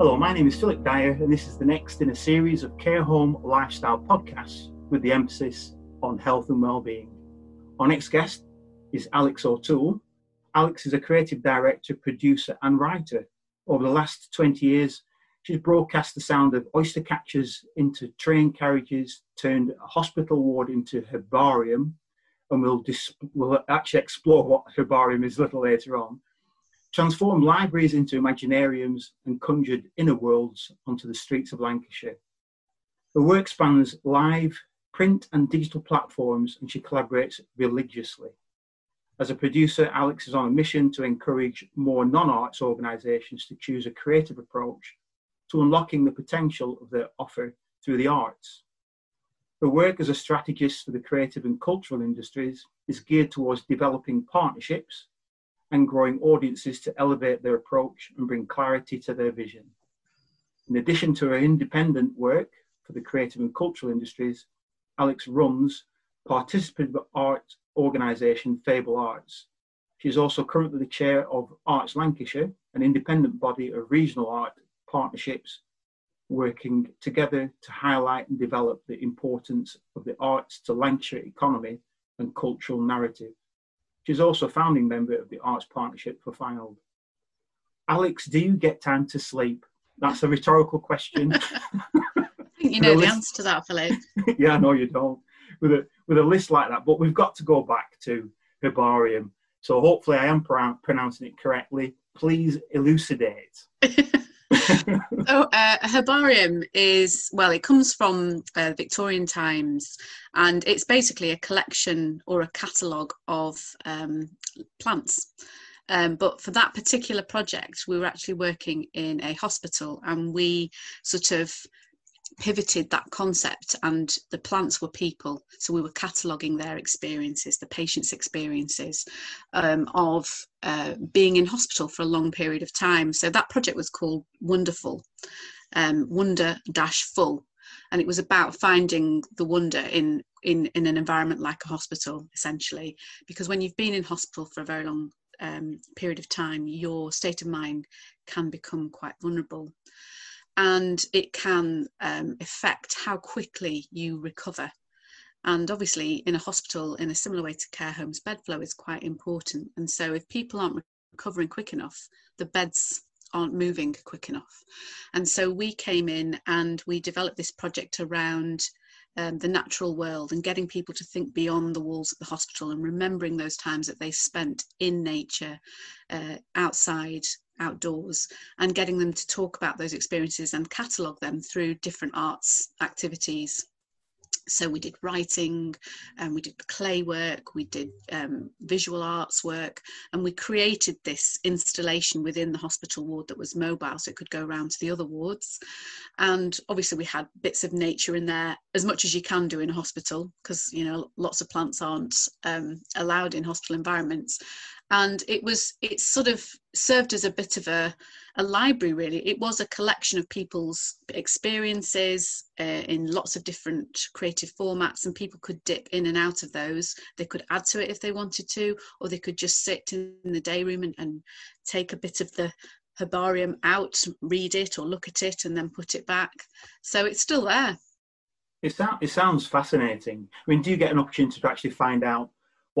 Hello, my name is Philip Dyer, and this is the next in a series of care home lifestyle podcasts with the emphasis on health and well-being. Our next guest is Alex O'Toole. Alex is a creative director, producer, and writer. Over the last 20 years, she's broadcast the sound of oyster catchers into train carriages, turned a hospital ward into herbarium, and we'll, dis- we'll actually explore what herbarium is a little later on transformed libraries into imaginariums and conjured inner worlds onto the streets of Lancashire. Her work spans live, print, and digital platforms, and she collaborates religiously. As a producer, Alex is on a mission to encourage more non arts organisations to choose a creative approach to unlocking the potential of their offer through the arts. Her work as a strategist for the creative and cultural industries is geared towards developing partnerships and growing audiences to elevate their approach and bring clarity to their vision. In addition to her independent work for the creative and cultural industries, Alex runs participative art organisation Fable Arts. She is also currently the chair of Arts Lancashire, an independent body of regional art partnerships working together to highlight and develop the importance of the arts to Lancashire economy and cultural narrative. She's also a founding member of the Arts Partnership for Fylde. Alex, do you get time to sleep? That's a rhetorical question. you know the list... answer to that, Philip. yeah, no, you don't. With a with a list like that, but we've got to go back to herbarium. So hopefully, I am pr- pronouncing it correctly. Please elucidate. so uh, herbarium is well it comes from uh, victorian times and it's basically a collection or a catalogue of um, plants. Um, but for that particular project we were actually working in a hospital and we sort of pivoted that concept and the plants were people. So we were cataloging their experiences the patients experiences um, of uh, being in hospital for a long period of time. So that project was called wonderful um, wonder dash full. And it was about finding the wonder in in in an environment like a hospital essentially. Because when you've been in hospital for a very long um, period of time your state of mind can become quite vulnerable and it can um, affect how quickly you recover. And obviously, in a hospital, in a similar way to care homes, bed flow is quite important. And so, if people aren't recovering quick enough, the beds aren't moving quick enough. And so, we came in and we developed this project around um, the natural world and getting people to think beyond the walls of the hospital and remembering those times that they spent in nature, uh, outside, outdoors and getting them to talk about those experiences and catalogue them through different arts activities. So we did writing and we did clay work we did um, visual arts work and we created this installation within the hospital ward that was mobile so it could go around to the other wards. And obviously we had bits of nature in there as much as you can do in a hospital because you know lots of plants aren't um, allowed in hospital environments and it was it sort of served as a bit of a, a library really. It was a collection of people's experiences uh, in lots of different creative formats and people could dip in and out of those. They could add to it if they wanted to or they could just sit in the day room and, and take a bit of the herbarium out read it or look at it and then put it back. So it's still there. It, sound, it sounds fascinating. I mean do you get an opportunity to actually find out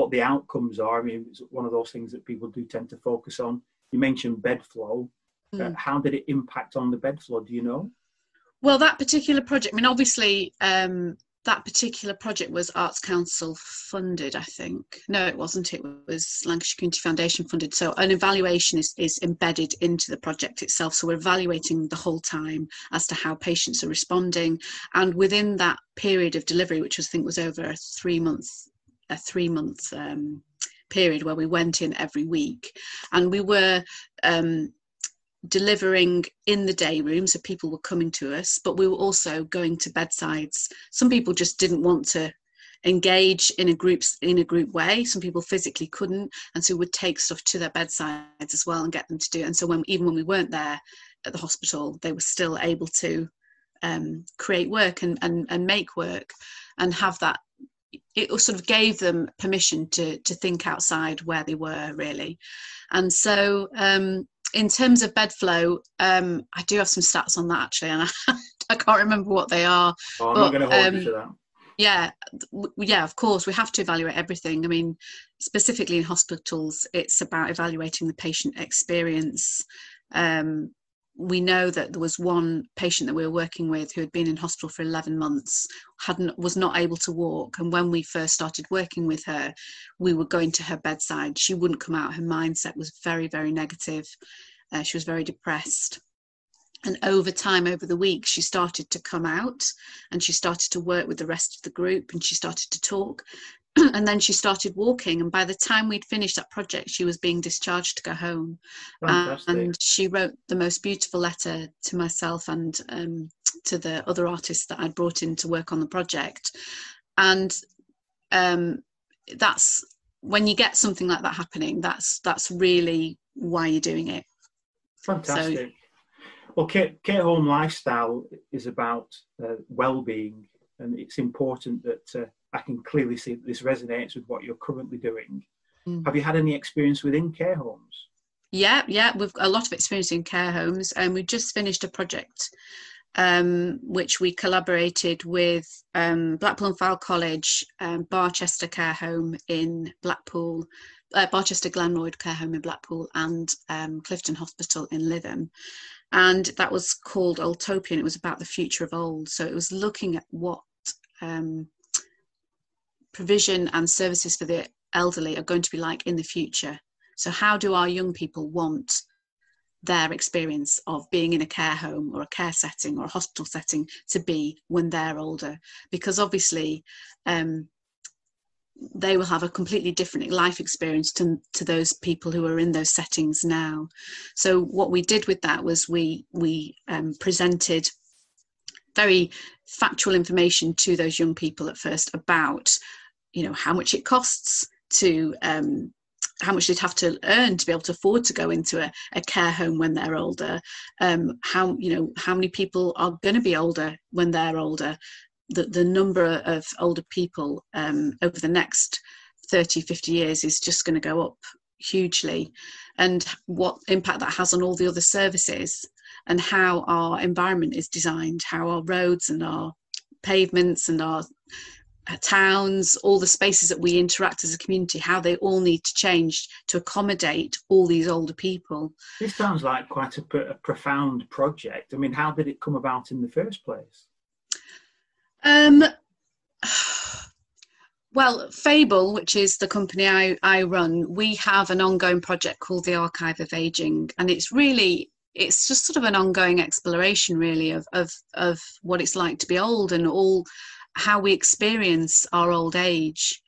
what the outcomes are. I mean, it's one of those things that people do tend to focus on. You mentioned bed flow. Mm. Uh, hmm. how did it impact on the bed flow? Do you know? Well, that particular project, I mean, obviously, um, that particular project was Arts Council funded, I think. No, it wasn't. It was Lancashire Community Foundation funded. So an evaluation is, is embedded into the project itself. So we're evaluating the whole time as to how patients are responding. And within that period of delivery, which I think was over a three month a three month um, period where we went in every week. And we were um, delivering in the day room so people were coming to us but we were also going to bedsides. Some people just didn't want to engage in a group in a group way. Some people physically couldn't. And so we would take stuff to their bedsides as well and get them to do it. And so when even when we weren't there at the hospital they were still able to um, create work and, and and make work and have that it sort of gave them permission to to think outside where they were really and so um, in terms of bed flow, um, I do have some stats on that actually, and I, I can't remember what they are. Oh, I'm but, not going to hold um, you to that. Yeah, yeah, of course, we have to evaluate everything. I mean, specifically in hospitals, it's about evaluating the patient experience. Um, we know that there was one patient that we were working with who had been in hospital for 11 months hadn't was not able to walk and when we first started working with her we were going to her bedside. She wouldn't come out. Her mindset was very very negative. Uh, she was very depressed. And over time over the week she started to come out and she started to work with the rest of the group and she started to talk and then she started walking and by the time we'd finished that project she was being discharged to go home. Uh, and she wrote the most beautiful letter to myself and um, to the other artists that i'd brought in to work on the project. And um, that's when you get something like that happening that's that's really why you're doing it. Fantastic. So, well care, care home lifestyle is about uh, well-being and it's important that uh, I can clearly see that this resonates with what you're currently doing. Mm. Have you had any experience within care homes? Yeah, yeah, we've got a lot of experience in care homes, and we just finished a project um, which we collaborated with um, Blackpool and Fylde College, um, Barchester Care Home in Blackpool, uh, Barchester Glenroyd Care Home in Blackpool, and um, Clifton Hospital in Lytham. And that was called Oldtopian. It was about the future of old. So it was looking at what um, provision and services for the elderly are going to be like in the future. So, how do our young people want their experience of being in a care home or a care setting or a hospital setting to be when they're older? Because obviously, um, they will have a completely different life experience to, to those people who are in those settings now. So what we did with that was we we um, presented very factual information to those young people at first about you know how much it costs to um, how much they'd have to earn to be able to afford to go into a, a care home when they're older. Um, how you know how many people are going to be older when they're older. The, the number of older people um, over the next 30 50 years is just going to go up hugely. And what impact that has on all the other services and how our environment is designed how our roads and our pavements and our towns, all the spaces that we interact as a community, how they all need to change to accommodate all these older people. This sounds like quite a, a profound project. I mean, how did it come about in the first place? Um, well, Fable, which is the company I, I run, we have an ongoing project called the Archive of Aging, and it's really it's just sort of an ongoing exploration really of, of of what it's like to be old and all how we experience our old age.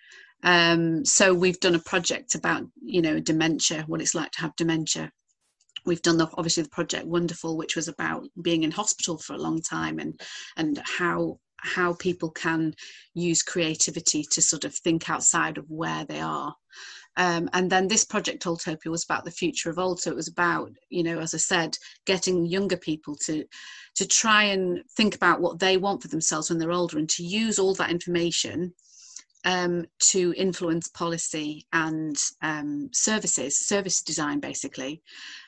Um, so we've done a project about you know dementia, what it's like to have dementia. We've done the, obviously the project Wonderful, which was about being in hospital for a long time and and how how people can use creativity to sort of think outside of where they are. Um, and then this project Oldtopia was about the future of old. So it was about, you know, as I said, getting younger people to to try and think about what they want for themselves when they're older and to use all that information um, to influence policy and um, services, service design, basically.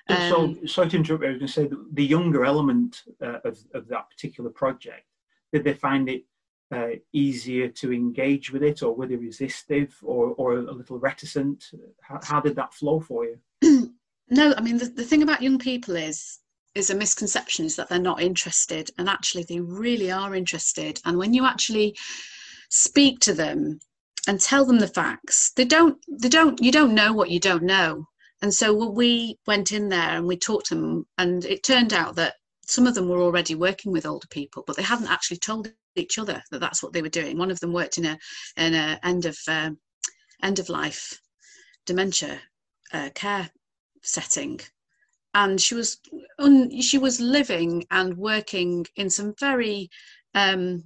Um, so, sorry to interrupt. I was going to say the younger element uh, of, of that particular project. Did they find it uh, easier to engage with it, or were they resistive, or, or a little reticent? How, how did that flow for you? no, I mean the, the thing about young people is is a misconception is that they're not interested, and actually they really are interested. And when you actually speak to them and tell them the facts, they don't they don't you don't know what you don't know. And so we went in there and we talked to them, and it turned out that some of them were already working with older people, but they hadn't actually told each other that that's what they were doing. One of them worked in a in a end of uh, end of life dementia uh, care setting, and she was un, she was living and working in some very um,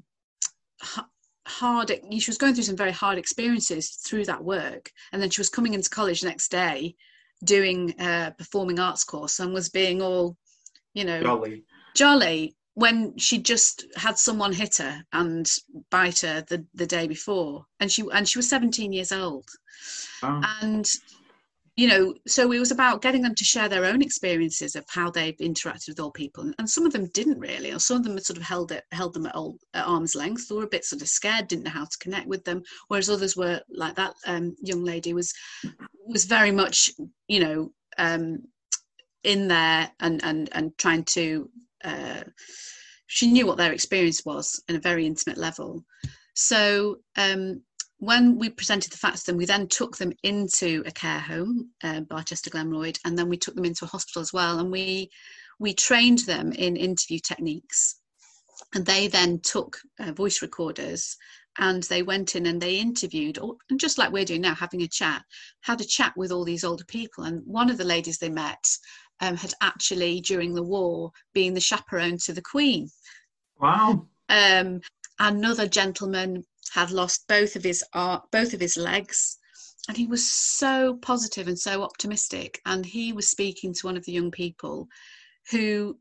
hard. She was going through some very hard experiences through that work, and then she was coming into college the next day, doing a performing arts course, and was being all, you know, jolly, jolly when she just had someone hit her and bite her the, the day before. And she and she was 17 years old. Oh. and you know, so it was about getting them to share their own experiences of how they've interacted with old people, and, some of them didn't really, or some of them had sort of held it, held them at, old, at arm's length, or a bit sort of scared, didn't know how to connect with them, whereas others were like that. Um, young lady was was very much, you know, um, in there and and and trying to. Uh, she knew what their experience was in a very intimate level. So um, when we presented the facts to them, we then took them into a care home, uh, Barchester Glenroyd, and then we took them into a hospital as well. And we we trained them in interview techniques, and they then took uh, voice recorders and they went in and they interviewed, or, and just like we're doing now, having a chat, had a chat with all these older people. And one of the ladies they met um, had actually, during the war, been the chaperone to the Queen. Wow. Um, another gentleman had lost both of his uh, both of his legs and he was so positive and so optimistic and he was speaking to one of the young people who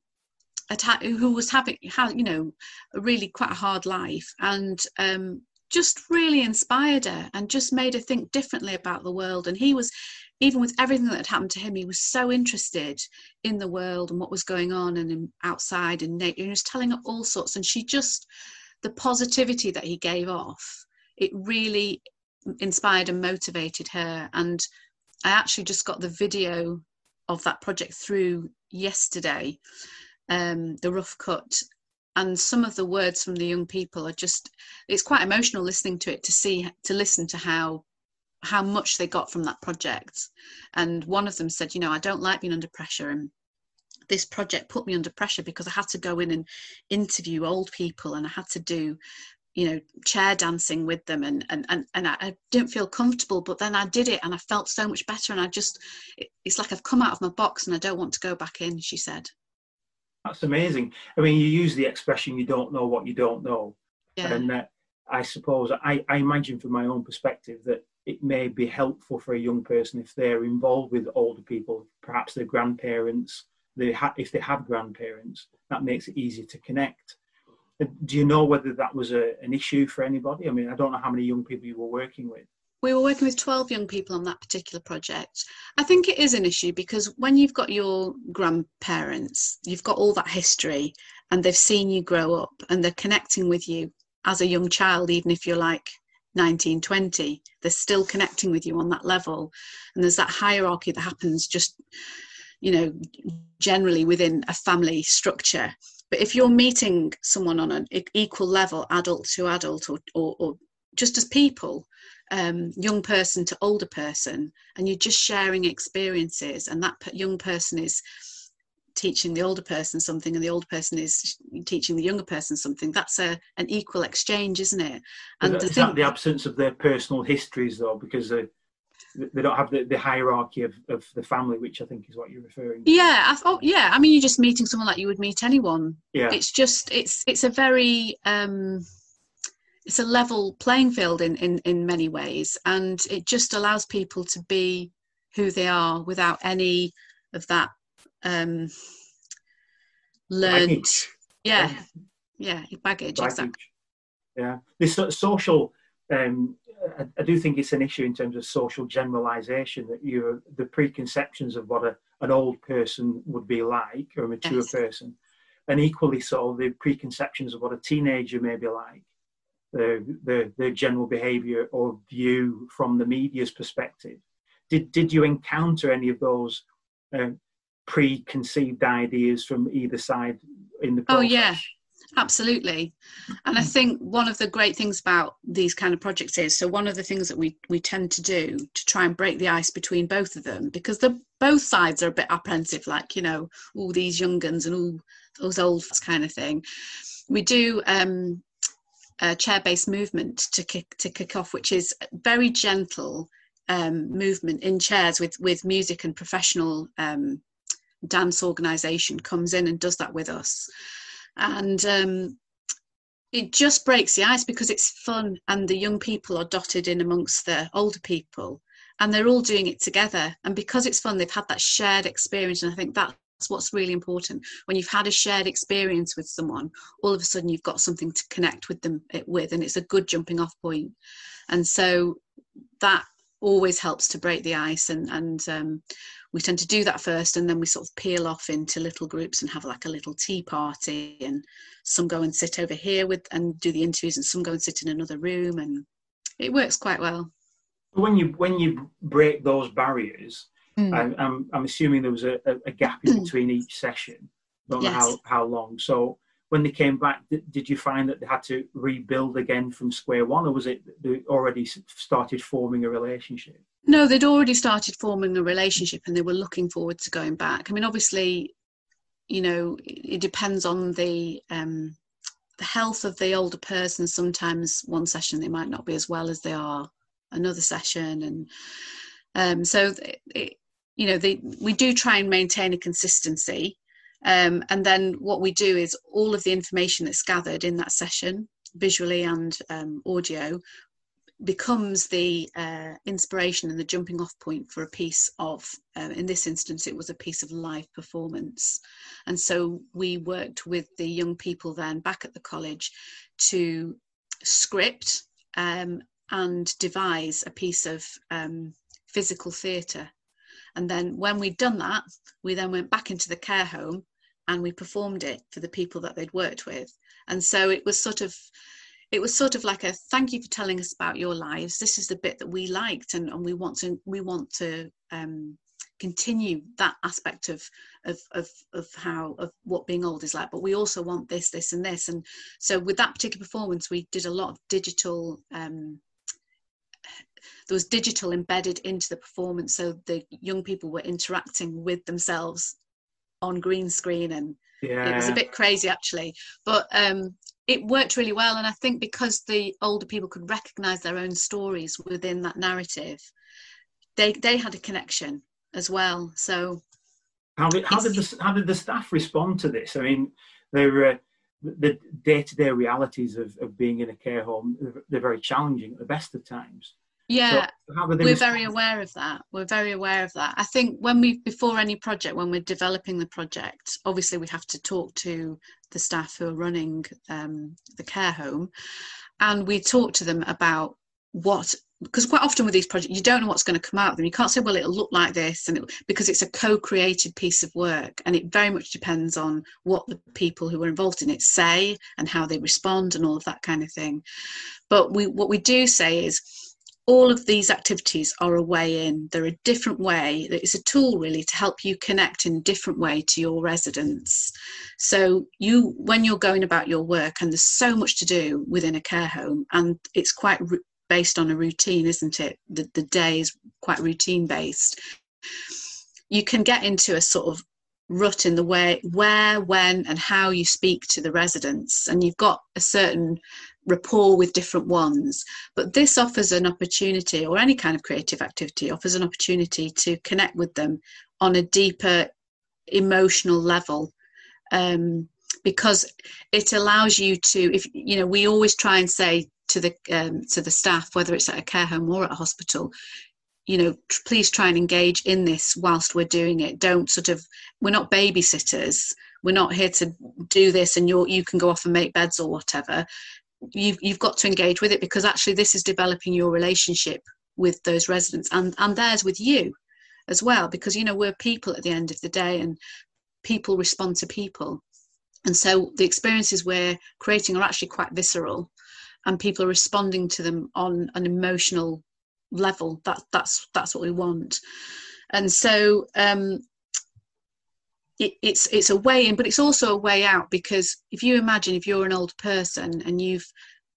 who was having you know a really quite a hard life and um, just really inspired her and just made her think differently about the world and he was even with everything that had happened to him he was so interested in the world and what was going on and outside and nature. he was telling her all sorts and she just the positivity that he gave off, it really inspired and motivated her. And I actually just got the video of that project through yesterday, um, the rough cut. And some of the words from the young people are just, it's quite emotional listening to it to see, to listen to how how much they got from that project. And one of them said, you know, I don't like being under pressure and this project put me under pressure because I had to go in and interview old people and I had to do you know chair dancing with them and and and, and I, I, didn't feel comfortable but then I did it and I felt so much better and I just it, it's like I've come out of my box and I don't want to go back in she said that's amazing I mean you use the expression you don't know what you don't know yeah. and that I suppose I, I imagine from my own perspective that it may be helpful for a young person if they're involved with older people perhaps their grandparents they ha- if they have grandparents, that makes it easier to connect. Uh, do you know whether that was a, an issue for anybody? I mean, I don't know how many young people you were working with. We were working with 12 young people on that particular project. I think it is an issue because when you've got your grandparents, you've got all that history and they've seen you grow up and they're connecting with you as a young child, even if you're like 19, 20, they're still connecting with you on that level. And there's that hierarchy that happens just you know generally within a family structure but if you're meeting someone on an equal level adult to adult or, or, or just as people um, young person to older person and you're just sharing experiences and that young person is teaching the older person something and the older person is teaching the younger person something that's a an equal exchange isn't it and is, that, that the absence of their personal histories though because they they don't have the, the hierarchy of, of the family, which I think is what you're referring to. Yeah, I thought, yeah. I mean, you're just meeting someone like you would meet anyone. Yeah. It's just, it's, it's a very, um, it's a level playing field in, in, in many ways. And it just allows people to be who they are without any of that, um, learned. Baggage. Yeah. Yeah. Baggage, baggage. exactly. Yeah. This social, um, I, I, do think it's an issue in terms of social generalization that you the preconceptions of what a, an old person would be like or a mature yes. person, and equally so the preconceptions of what a teenager may be like, the the, the general behaviour or view from the media's perspective. Did did you encounter any of those uh, preconceived ideas from either side in the process? Oh yeah, absolutely. And i think one of the great things about these kind of projects is so one of the things that we we tend to do to try and break the ice between both of them because the both sides are a bit apprehensive like you know all these young guns and all those old kind of thing. We do um a chair-based movement to kick to kick off which is very gentle um, movement in chairs with with music and professional um, dance organization comes in and does that with us. And um, it just breaks the ice because it's fun and the young people are dotted in amongst the older people and they're all doing it together. And because it's fun they've had that shared experience. And i think that's what's really important. When you've had a shared experience with someone all of a sudden you've got something to connect with them with and it's a good jumping off point. And so that always helps to break the ice and and um, we tend to do that first and then we sort of peel off into little groups and have like a little tea party and some go and sit over here with and do the interviews and some go and sit in another room and it works quite well when you when you break those barriers mm. I, am I'm assuming there was a, a gap in between each session don't yes. know how, how long so when they came back did, you find that they had to rebuild again from square one or was it they already started forming a relationship no, they'd already started forming a relationship and they were looking forward to going back. I mean, obviously, you know, it depends on the um, the health of the older person. Sometimes one session they might not be as well as they are another session, and um, so it, you know, they, we do try and maintain a consistency. Um, and then what we do is all of the information that's gathered in that session, visually and um, audio, becomes the uh, inspiration and the jumping off point for a piece of, uh, in this instance, it was a piece of live performance. And so we worked with the young people then back at the college to script um, and devise a piece of um, physical theatre. And then when we'd done that, we then went back into the care home and we performed it for the people that they'd worked with. And so it was sort of it was sort of like a thank you for telling us about your lives. This is the bit that we liked and, and we want to we want to um, continue that aspect of, of of of how of what being old is like. But we also want this this and this. And so with that particular performance we did a lot of digital um, there was digital embedded into the performance. So the young people were interacting with themselves on green screen and yeah. it was a bit crazy actually. But um it worked really well and i think because the older people could recognize their own stories within that narrative they they had a connection as well. So how did how did the how did the staff respond to this? I mean they're uh, the day-to-day realities of, of being in a care home they're very challenging at the best of times yeah so we're very aware of that. We're very aware of that. I think when we before any project when we're developing the project obviously we have to talk to the staff who are running um, the care home and we talk to them about what because quite often with these projects you don't know what's going to come out of them. You can't say well it'll look like this and it, because it's a co-created piece of work and it very much depends on what the people who are involved in it say and how they respond and all of that kind of thing. But we what we do say is all of these activities are a way in. They're a different way. It's a tool really to help you connect in a different way to your residents. So you, when you're going about your work, and there's so much to do within a care home, and it's quite r- based on a routine, isn't it? The, the day is quite routine based. You can get into a sort of rut in the way where when and how you speak to the residents and you've got a certain rapport with different ones. But this offers an opportunity or any kind of creative activity offers an opportunity to connect with them on a deeper emotional level. Um, because it allows you to if you know we always try and say to the um, to the staff whether it's at a care home or at a hospital you know please try and engage in this whilst we're doing it. Don't sort of we're not babysitters. We're not here to do this and you you can go off and make beds or whatever you've you've got to engage with it because actually this is developing your relationship with those residents and and theirs with you as well because you know we're people at the end of the day and people respond to people. And so the experiences we're creating are actually quite visceral and people are responding to them on an emotional level. That that's that's what we want. And so um it, it's it's a way in but it's also a way out because if you imagine if you're an old person and you've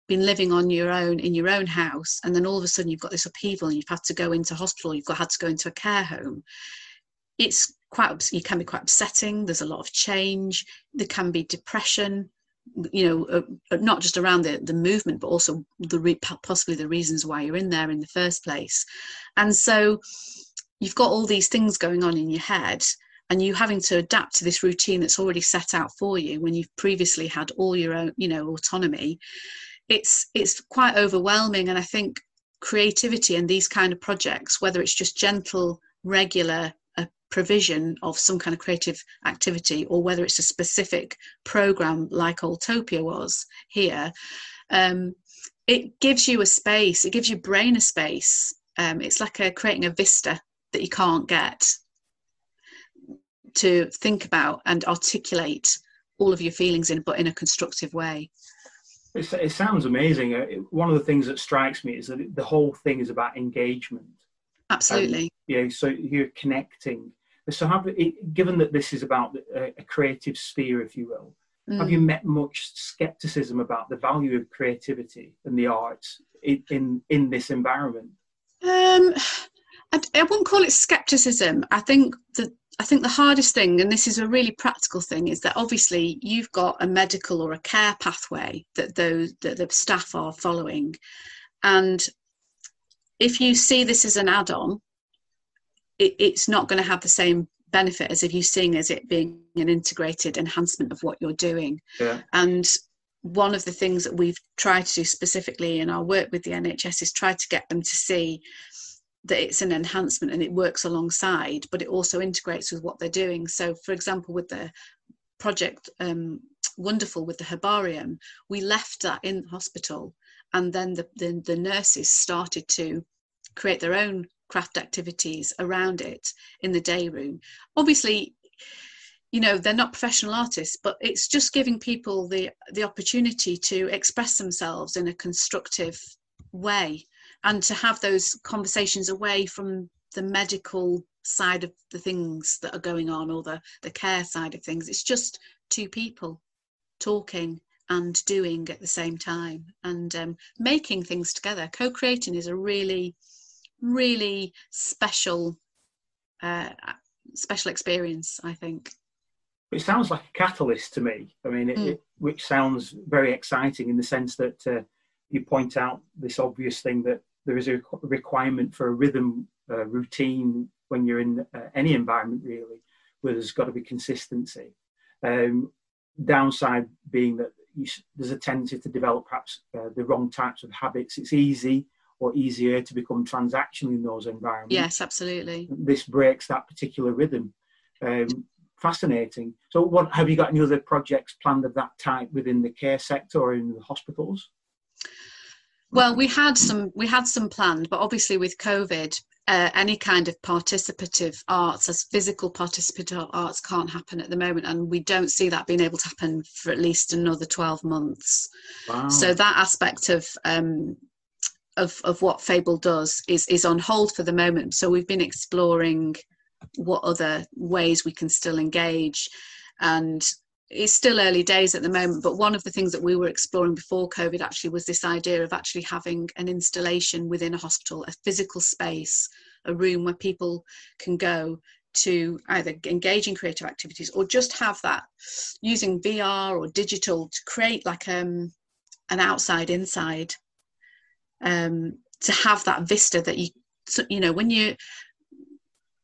been living on your own in your own house and then all of a sudden you've got this upheaval and you've had to go into hospital you've got had to go into a care home it's quite you can be quite upsetting there's a lot of change there can be depression you know uh, uh, not just around the, the movement but also the re- possibly the reasons why you're in there in the first place. And so you've got all these things going on in your head and you having to adapt to this routine that's already set out for you when you've previously had all your own you know autonomy it's it's quite overwhelming. And i think creativity and these kind of projects whether it's just gentle regular uh, provision of some kind of creative activity or whether it's a specific program like Oldtopia was here um, it gives you a space it gives your brain a space. Um, it's like a, creating a vista that you can't get to think about and articulate all of your feelings in, but in a constructive way. It's, it sounds amazing. Uh, one of the things that strikes me is that the whole thing is about engagement. Absolutely. yeah. So you're connecting. So have given that this is about a, a creative sphere, if you will, mm. have you met much skepticism about the value of creativity and the arts in in, in this environment? Um, I, I wouldn't call it skepticism. I think that I think the hardest thing, and this is a really practical thing, is that obviously you've got a medical or a care pathway that those that the staff are following, and if you see this as an add-on, it, it's not going to have the same benefit as if you seeing as it being an integrated enhancement of what you're doing. Yeah. And one of the things that we've tried to do specifically in our work with the NHS is try to get them to see that it's an enhancement and it works alongside, but it also integrates with what they're doing. So, for example, with the project um, Wonderful with the herbarium, we left that in the hospital, and then the, the, the nurses started to create their own craft activities around it in the day room. Obviously, you know they're not professional artists but it's just giving people the the opportunity to express themselves in a constructive way and to have those conversations away from the medical side of the things that are going on or the the care side of things it's just two people talking and doing at the same time and um, making things together co-creating is a really really special uh, special experience i think it sounds like a catalyst to me. I mean, it, mm. it, which sounds very exciting in the sense that uh, you point out this obvious thing that there is a requirement for a rhythm uh, routine when you're in uh, any environment, really, where there's got to be consistency. Um, downside being that you, there's a tendency to develop perhaps uh, the wrong types of habits. It's easy or easier to become transactional in those environments. Yes, absolutely. This breaks that particular rhythm. Um, fascinating. So, what have you got any other projects planned of that type within the care sector or in the hospitals? Well, we had some we had some planned, but obviously with COVID, uh, any kind of participative arts, as physical participative arts, can't happen at the moment, and we don't see that being able to happen for at least another twelve months. Wow. So that aspect of um, of of what Fable does is is on hold for the moment. So we've been exploring what other ways we can still engage and it's still early days at the moment but one of the things that we were exploring before covid actually was this idea of actually having an installation within a hospital a physical space a room where people can go to either engage in creative activities or just have that using VR or digital to create like um, an outside inside um, to have that vista that you you know when you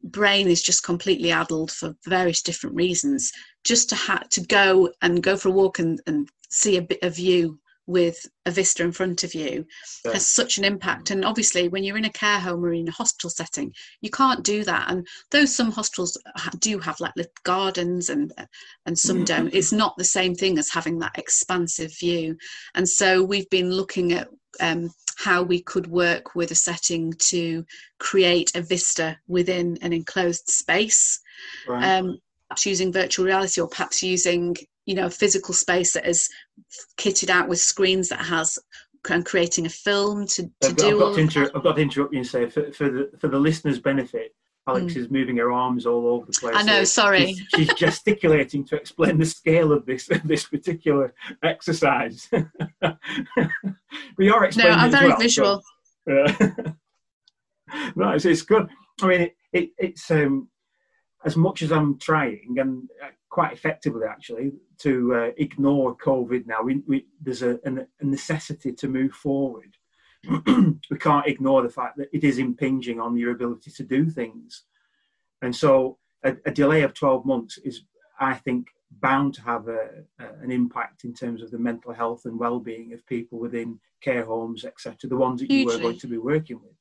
brain is just completely addled for various different reasons just to have to go and go for a walk and, and see a bit of view with a vista in front of you yeah. has such an impact and obviously when you're in a care home or in a hospital setting you can't do that and though some hospitals do have like little gardens and and some don't it's not the same thing as having that expansive view and so we've been looking at um, how we could work with a setting to create a vista within an enclosed space. Right. Um, perhaps using virtual reality or perhaps using you know a physical space that is kitted out with screens that has and creating a film to, to I've got, do I've got to, inter- I've got to interrupt you and say for, for the for the listeners benefit Alex mm. is moving her arms all over the place. I know, sorry. She's, she's gesticulating to explain the scale of this this particular exercise. we are explaining. No, I'm very well, visual. So, uh, no, it's, it's good. I mean, it, it, it's um, as much as I'm trying, and uh, quite effectively actually, to uh, ignore COVID now. We, we, there's a, a necessity to move forward we can't ignore the fact that it is impinging on your ability to do things. And so a, a delay of 12 months is, I think, bound to have a, an impact in terms of the mental health and well-being of people within care homes, etc. The ones that you were going to be working with.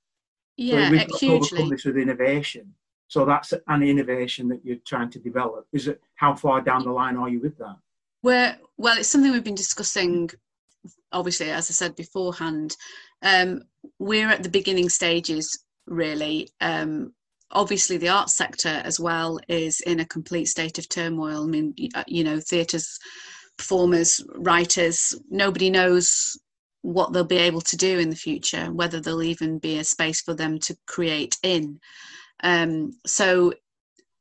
Yeah, so we've got hugely. to overcome this with innovation. So that's an innovation that you're trying to develop. Is it how far down the line are you with that? Well, well, it's something we've been discussing obviously, as I said beforehand, um, we're at the beginning stages really. Um, obviously, the arts sector as well is in a complete state of turmoil. I mean, you know, theatres, performers, writers, nobody knows what they'll be able to do in the future, whether there'll even be a space for them to create in. Um, so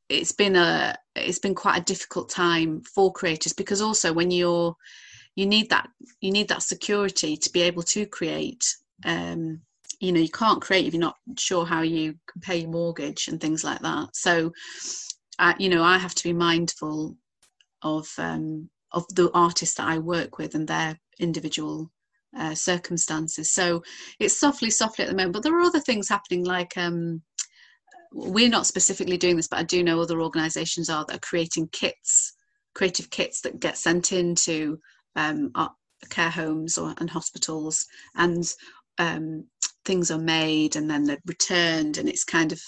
it's been a it's been quite a difficult time for creators because also when you're you need that you need that security to be able to create um, you know you can't create if you're not sure how you can pay your mortgage and things like that. So you know i have to be mindful of um, of the artists that i work with and their individual uh, circumstances. So it's softly softly at the moment but there are other things happening like um, we're not specifically doing this but i do know other organizations are that are creating kits creative kits that get sent into um, care homes or and hospitals and um, things are made and then they're returned and it's kind of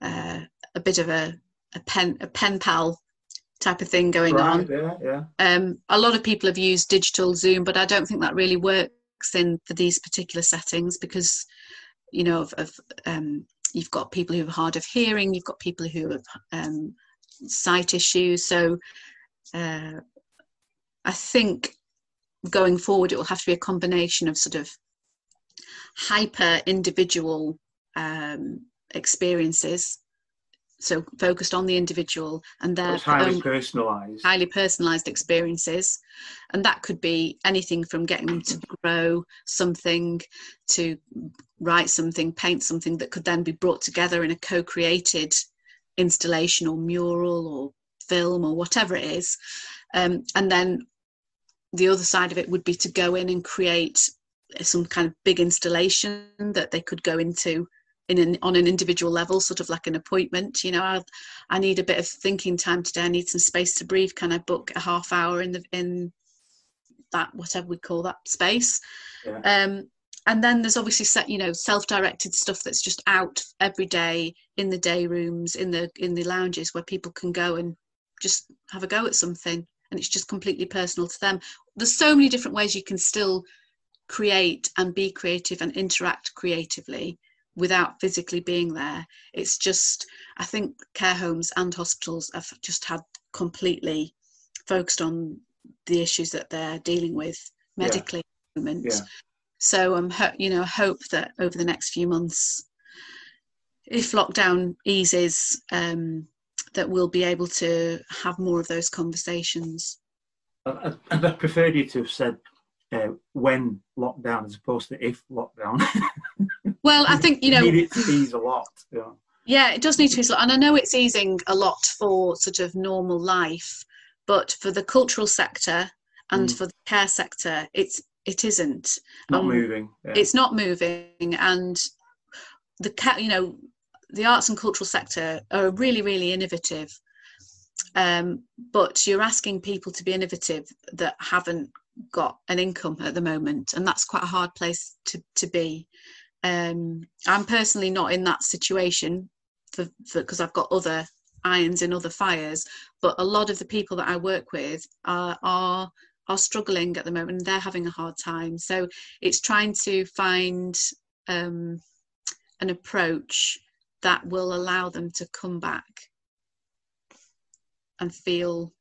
uh, a bit of a, a pen a pen pal type of thing going right, on yeah, yeah. Um, a lot of people have used digital zoom but i don't think that really works in for these particular settings because you know of, of um, you've got people who are hard of hearing you've got people who have um, sight issues. So uh, i think going forward it will have to be a combination of sort of hyper individual um, experiences. So focused on the individual and their highly personalized. highly personalized experiences. And that could be anything from getting them to grow something to write something paint something that could then be brought together in a co-created installation or mural or film or whatever it is um, and then the other side of it would be to go in and create some kind of big installation that they could go into in an, on an individual level, sort of like an appointment. You know, I, I need a bit of thinking time today. I need some space to breathe. Can I book a half hour in the in that whatever we call that space? Yeah. Um, and then there's obviously set, you know, self-directed stuff that's just out every day in the day rooms, in the in the lounges where people can go and just have a go at something, and it's just completely personal to them. There's so many different ways you can still create and be creative and interact creatively without physically being there. It's just, I think care homes and hospitals have just had completely focused on the issues that they're dealing with medically yeah. at the moment. Yeah. So I'm, um, you know, hope that over the next few months, if lockdown eases, um, that we'll be able to have more of those conversations. I, I preferred you to have said uh, when lockdown as opposed to if lockdown. well, I think you know it to ease a lot. Yeah. yeah, it does need to ease a lot, and I know it's easing a lot for sort of normal life, but for the cultural sector and mm. for the care sector, it's it isn't not um, moving. Yeah. It's not moving, and the you know the arts and cultural sector are really really innovative um, but you're asking people to be innovative that haven't got an income at the moment, and that's quite a hard place to, to be. Um, I'm personally not in that situation because I've got other irons in other fires, but a lot of the people that I work with are, are are struggling at the moment. They're having a hard time, so it's trying to find um, an approach that will allow them to come back and feel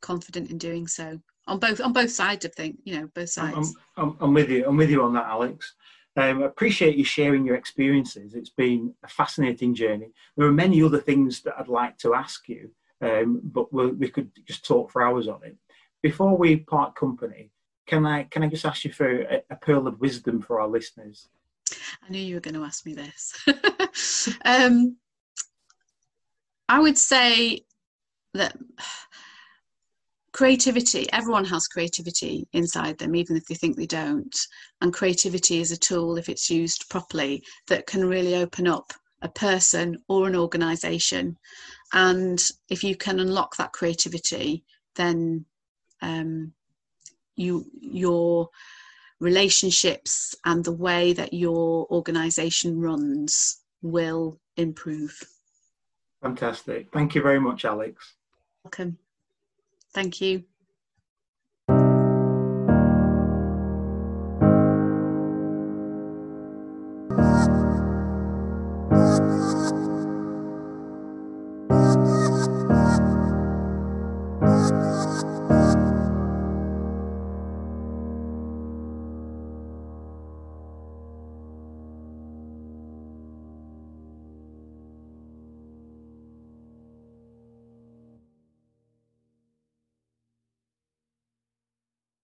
confident in doing so on both on both sides of things you know both sides i'm, I'm, I'm with you i'm with you on that alex um, I appreciate you sharing your experiences. It's been a fascinating journey. There are many other things that I'd like to ask you, um, but we'll, we could just talk for hours on it. Before we part company, can I can I just ask you for a, a pearl of wisdom for our listeners? I knew you were going to ask me this. um, I would say that creativity everyone has creativity inside them even if they think they don't and creativity is a tool if it's used properly that can really open up a person or an organization and if you can unlock that creativity then um, you your relationships and the way that your organization runs will improve. Fantastic. Thank you very much alex. Welcome. Thank you.